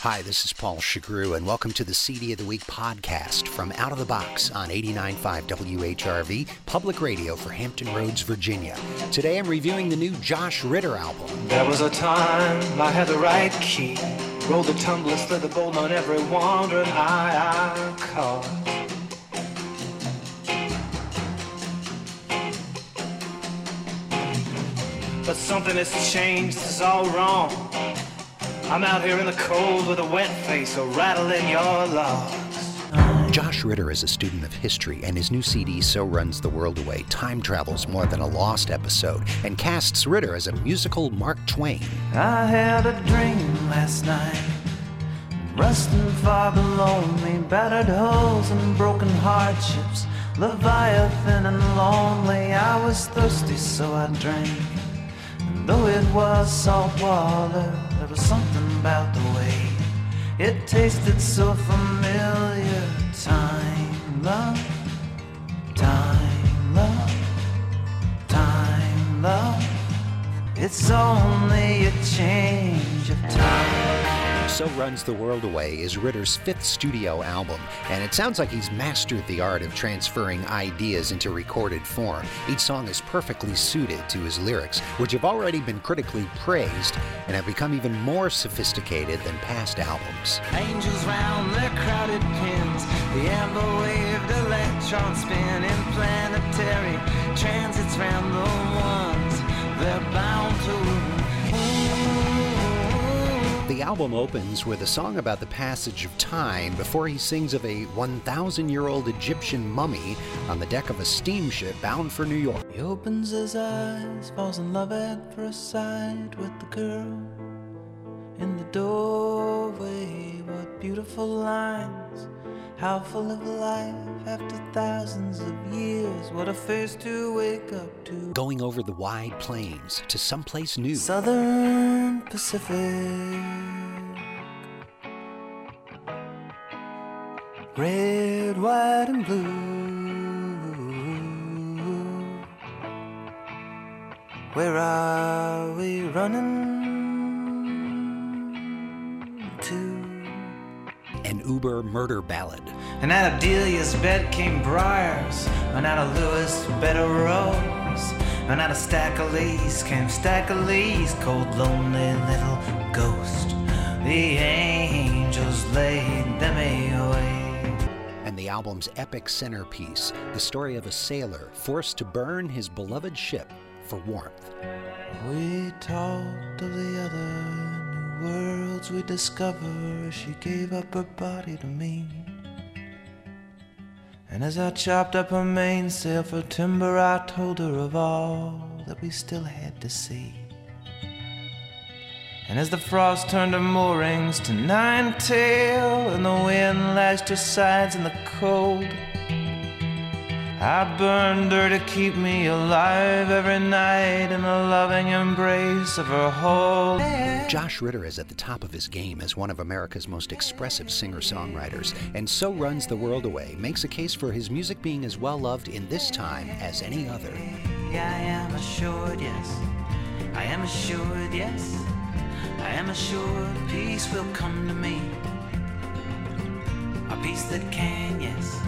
Hi, this is Paul Shugrue, and welcome to the CD of the Week podcast from Out of the Box on 89.5 WHRV, public radio for Hampton Roads, Virginia. Today I'm reviewing the new Josh Ritter album. There was a time I had the right key, rolled the tumbler, slid the bolt on every wandering eye I caught. But something has changed, is all wrong. I'm out here in the cold with a wet face, a rattling your logs. Josh Ritter is a student of history, and his new CD, So Runs the World Away, time travels more than a lost episode and casts Ritter as a musical Mark Twain. I had a dream last night, resting far below me, battered hulls and broken hardships, Leviathan and lonely. I was thirsty, so I drank. Though it was salt water, there was something about the way it tasted so familiar. Time, love, time, love, time, love. It's only a change of time. So Runs the World Away is Ritter's fifth studio album, and it sounds like he's mastered the art of transferring ideas into recorded form. Each song is perfectly suited to his lyrics, which have already been critically praised and have become even more sophisticated than past albums. Angels round their crowded pins, the amber waved planetary transits round the The album opens with a song about the passage of time before he sings of a 1,000 year old Egyptian mummy on the deck of a steamship bound for New York. He opens his eyes, falls in love at first sight with the girl in the doorway. What beautiful lines, how full of life after thousands of years. What a face to wake up to. Going over the wide plains to someplace new. Southern Pacific. Red, white, and blue. Where are we running Uber murder ballad. And out of Delia's bed came briars, and out of Lewis bed a rose, and out of Stagger Lee's came Stagger Lee's cold, lonely little ghost. The angels laid them away. and the album's epic centerpiece, the story of a sailor forced to burn his beloved ship for warmth. We talked of the other worlds we discover. She gave up her body to me. And as I chopped up her mainsail for timber, I told her of all that we still had to see. And as the frost turned her moorings to nine tail, and the wind lashed her sides in the cold, I burned her to keep me alive every night in the loving embrace of her whole. Josh Ritter is at the top of his game as one of America's most expressive singer songwriters, and So Runs the World Away makes a case for his music being as well loved in this time as any other. I am assured, yes. I am assured, yes. I am assured peace will come to me. A peace that can, yes,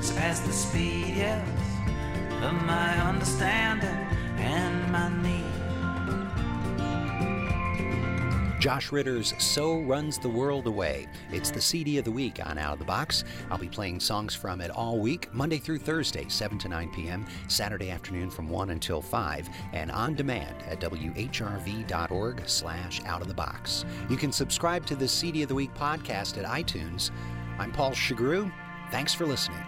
speed, yes, of my understanding and my need. Josh Ritter's So Runs the World Away. It's the CD of the week on Out of the Box. I'll be playing songs from it all week, Monday through Thursday, 7 to 9 p.m., Saturday afternoon from 1 until 5, and on demand at whrv.org slash out of the box. You can subscribe to the CD of the Week podcast at iTunes. I'm Paul Shugrue. Thanks for listening.